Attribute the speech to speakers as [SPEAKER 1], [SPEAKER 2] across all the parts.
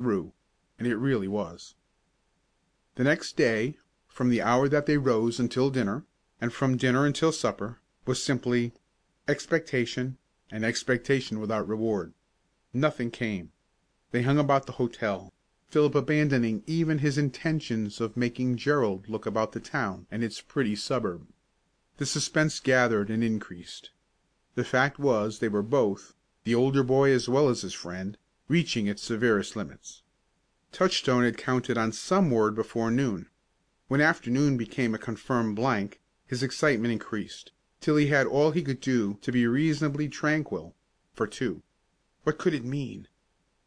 [SPEAKER 1] Through, and it really was. The next day, from the hour that they rose until dinner, and from dinner until supper, was simply expectation and expectation without reward. Nothing came. They hung about the hotel, Philip abandoning even his intentions of making Gerald look about the town and its pretty suburb. The suspense gathered and increased. The fact was they were both, the older boy as well as his friend, reaching its severest limits. Touchstone had counted on some word before noon. When afternoon became a confirmed blank, his excitement increased, till he had all he could do to be reasonably tranquil, for two. What could it mean?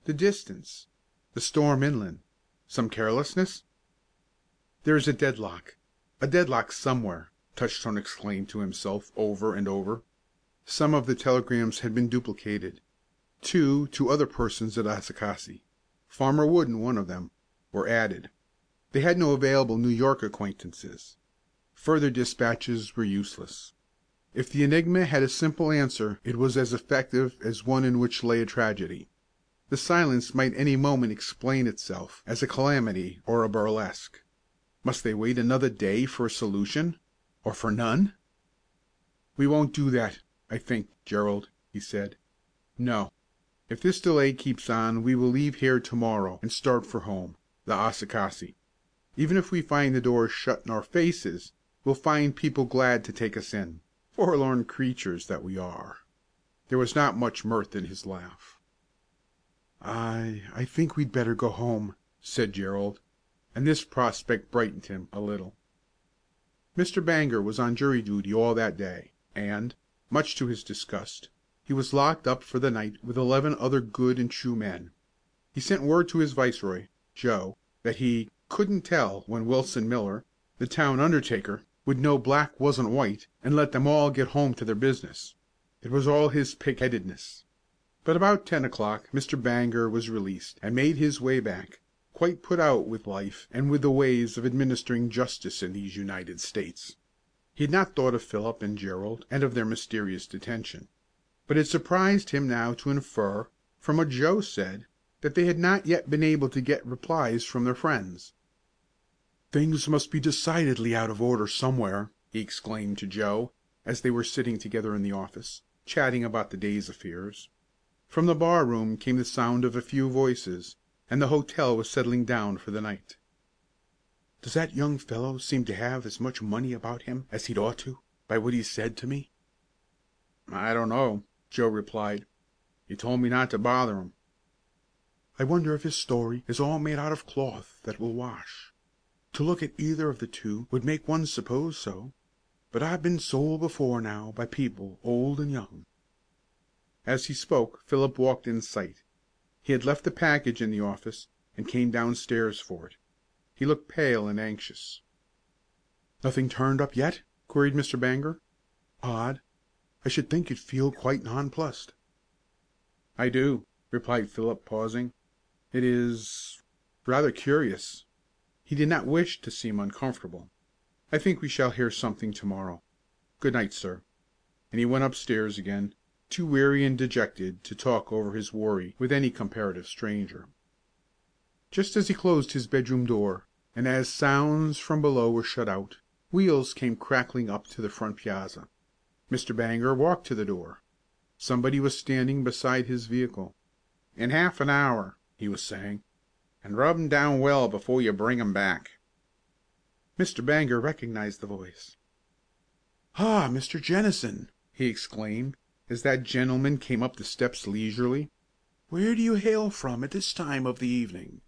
[SPEAKER 1] The distance? The storm inland? Some carelessness? "There is a deadlock a deadlock somewhere!" Touchstone exclaimed to himself over and over. Some of the telegrams had been duplicated. Two to other persons at Oshakossie Farmer Wooden one of them were added. They had no available New York acquaintances. Further dispatches were useless. If the enigma had a simple answer it was as effective as one in which lay a tragedy. The silence might any moment explain itself as a calamity or a burlesque. Must they wait another day for a solution, or for none? "We won't do that, I think, Gerald," he said. "No. If this delay keeps on we will leave here to morrow and start for home, the Oshakossie. Even if we find the doors shut in our faces, we'll find people glad to take us in, forlorn creatures that we are." There was not much mirth in his laugh. "I I think we'd better go home," said Gerald, and this prospect brightened him a little. Mr. Bangor was on jury duty all that day, and, much to his disgust, he was locked up for the night with eleven other good and true men. He sent word to his viceroy, Joe, that he "couldn't tell when Wilson Miller, the town undertaker, would know black wasn't white, and let them all get home to their business. It was all his pig headedness." But about ten o'clock Mr. Bangor was released, and made his way back, quite put out with life and with the ways of administering justice in these United States. He had not thought of Philip and Gerald and of their mysterious detention. But it surprised him now to infer, from what Joe said, that they had not yet been able to get replies from their friends. "Things must be decidedly out of order somewhere!" he exclaimed to Joe, as they were sitting together in the office, chatting about the day's affairs. From the bar room came the sound of a few voices, and the hotel was settling down for the night. "Does that young fellow seem to have as much money about him as he'd ought to, by what he said to me?" "I don't know," Joe replied. "He told me not to bother him." "I wonder if his story is all made out of cloth that will wash. To look at either of the two would make one suppose so. But I've been sold before now by people old and young." As he spoke Philip walked in sight. He had left the package in the office, and came downstairs for it. He looked pale and anxious. "Nothing turned up yet?" queried Mr. Bangor. "Odd. I should think you'd feel quite nonplussed." "I do," replied Philip, pausing. "It is rather curious. He did not wish to seem uncomfortable. I think we shall hear something to morrow. Good night, sir." And he went upstairs again, too weary and dejected to talk over his worry with any comparative stranger. Just as he closed his bedroom door, and as sounds from below were shut out, wheels came crackling up to the front piazza. Mr. Bangor walked to the door. Somebody was standing beside his vehicle. "In half an hour," he was saying. And rub 'em down well before you bring 'em back." Mr. Bangor recognized the voice. "Ah, Mr. Jennison!" he exclaimed, as that gentleman came up the steps leisurely. "Where do you hail from at this time of the evening?"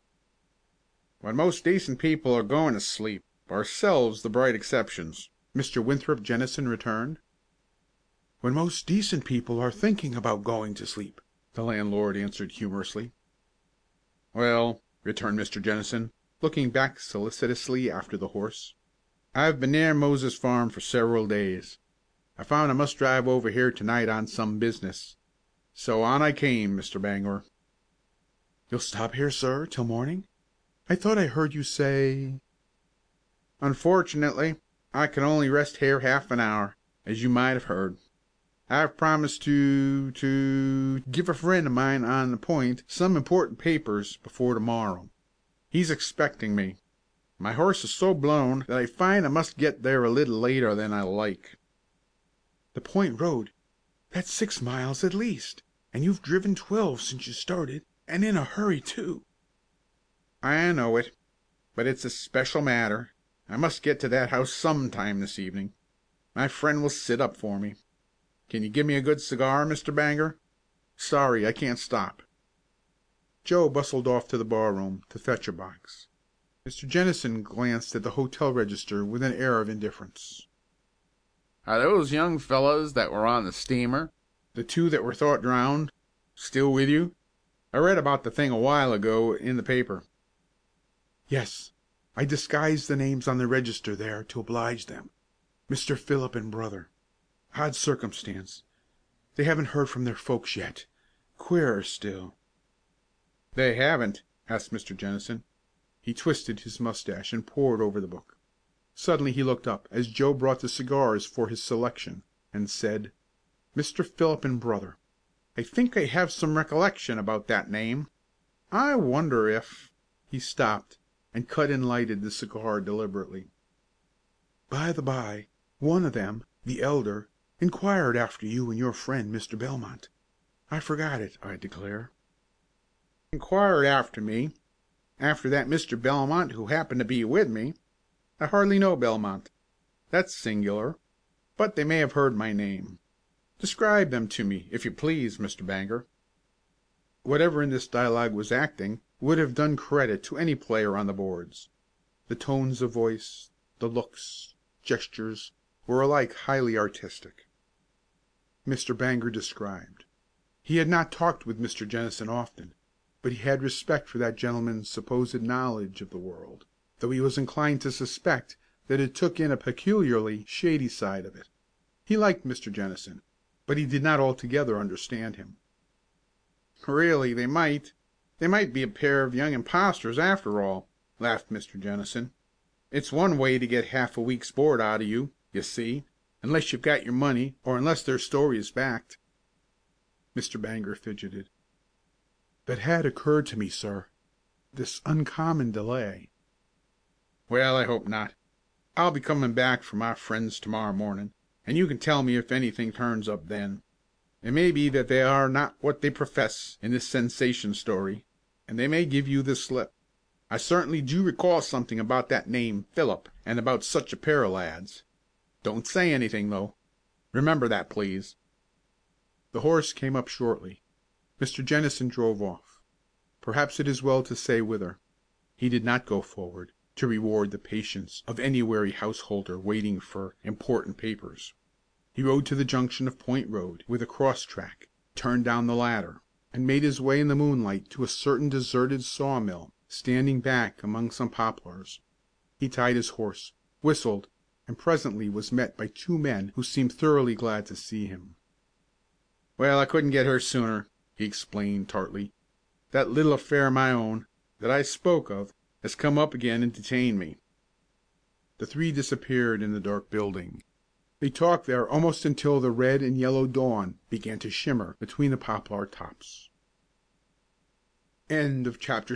[SPEAKER 2] "When most decent people are going to sleep, ourselves the bright exceptions,"
[SPEAKER 1] Mr. Winthrop Jennison returned.
[SPEAKER 3] "When most decent people are thinking about going to sleep," the landlord answered humorously.
[SPEAKER 1] "Well," returned Mr. Jennison, looking back solicitously after the horse, "I've been near Moses Farm for several days. I found I must drive over here to night on some business. So on I came, Mr. Bangor." "You'll stop here, sir, till morning? I thought I heard you say " "Unfortunately, I can only rest here half an hour, as you might have heard. I've promised to to give a friend of mine on the point some important papers before to morrow. He's expecting me. My horse is so blown that I find I must get there a little later than I like." "The Point Road that's six miles at least, and you've driven twelve since you started, and in a hurry, too." "I know it. But it's a special matter. I must get to that house some time this evening. My friend will sit up for me. Can you give me a good cigar, Mr. Bangor? Sorry I can't stop." Joe bustled off to the barroom to fetch a box. Mr. Jennison glanced at the hotel register with an air of indifference.
[SPEAKER 4] "Are those young fellows that were on the steamer
[SPEAKER 1] the two that were thought drowned still with you? I read about the thing a while ago in the paper."
[SPEAKER 3] "Yes. I disguised the names on the register there to oblige them. Mr. Philip and brother. Odd circumstance. They haven't heard from their folks yet. Queerer still."
[SPEAKER 1] "They haven't?" asked Mr. Jennison. He twisted his mustache and pored over the book. Suddenly he looked up as Joe brought the cigars for his selection, and said, "Mr. Philip and brother. I think I have some recollection about that name. I wonder if " He stopped, and cut and lighted the cigar deliberately.
[SPEAKER 3] "By the by, one of them, the elder, inquired after you and your friend Mr. Belmont. I forgot it, I declare."
[SPEAKER 1] "Inquired after me? After that Mr. Belmont who happened to be with me? I hardly know Belmont. That's singular. But they may have heard my name. Describe them to me, if you please, Mr. Bangor." Whatever in this dialogue was acting would have done credit to any player on the boards. The tones of voice, the looks, gestures, were alike highly artistic. Mr. Bangor described. He had not talked with Mr. Jennison often, but he had respect for that gentleman's supposed knowledge of the world, though he was inclined to suspect that it took in a peculiarly shady side of it. He liked Mr. Jennison, but he did not altogether understand him. "Really, they might they might be a pair of young impostors, after all," laughed Mr. Jennison. "It's one way to get half a week's board out of you, you see, unless you've got your money, or unless their story is backed." Mr. Bangor fidgeted.
[SPEAKER 3] "That had occurred to me, sir. This uncommon delay."
[SPEAKER 1] "Well, I hope not. I'll be coming back for my friends to morrow morning, and you can tell me if anything turns up then. It may be that they are not what they profess in this sensation story, and they may give you the slip. I certainly do recall something about that name Philip, and about such a pair of lads. Don't say anything, though. Remember that, please." The horse came up shortly. Mr. Jennison drove off. Perhaps it is well to say whither. He did not go forward, to reward the patience of any wary householder waiting for important papers. He rode to the junction of Point Road with a cross track, turned down the latter, and made his way in the moonlight to a certain deserted sawmill standing back among some poplars. He tied his horse, whistled, presently was met by two men who seemed thoroughly glad to see him. "Well, I couldn't get here sooner," he explained tartly. "That little affair of my own, that I spoke of, has come up again and detained me." The three disappeared in the dark building. They talked there almost until the red and yellow dawn began to shimmer between the poplar tops. End of chapter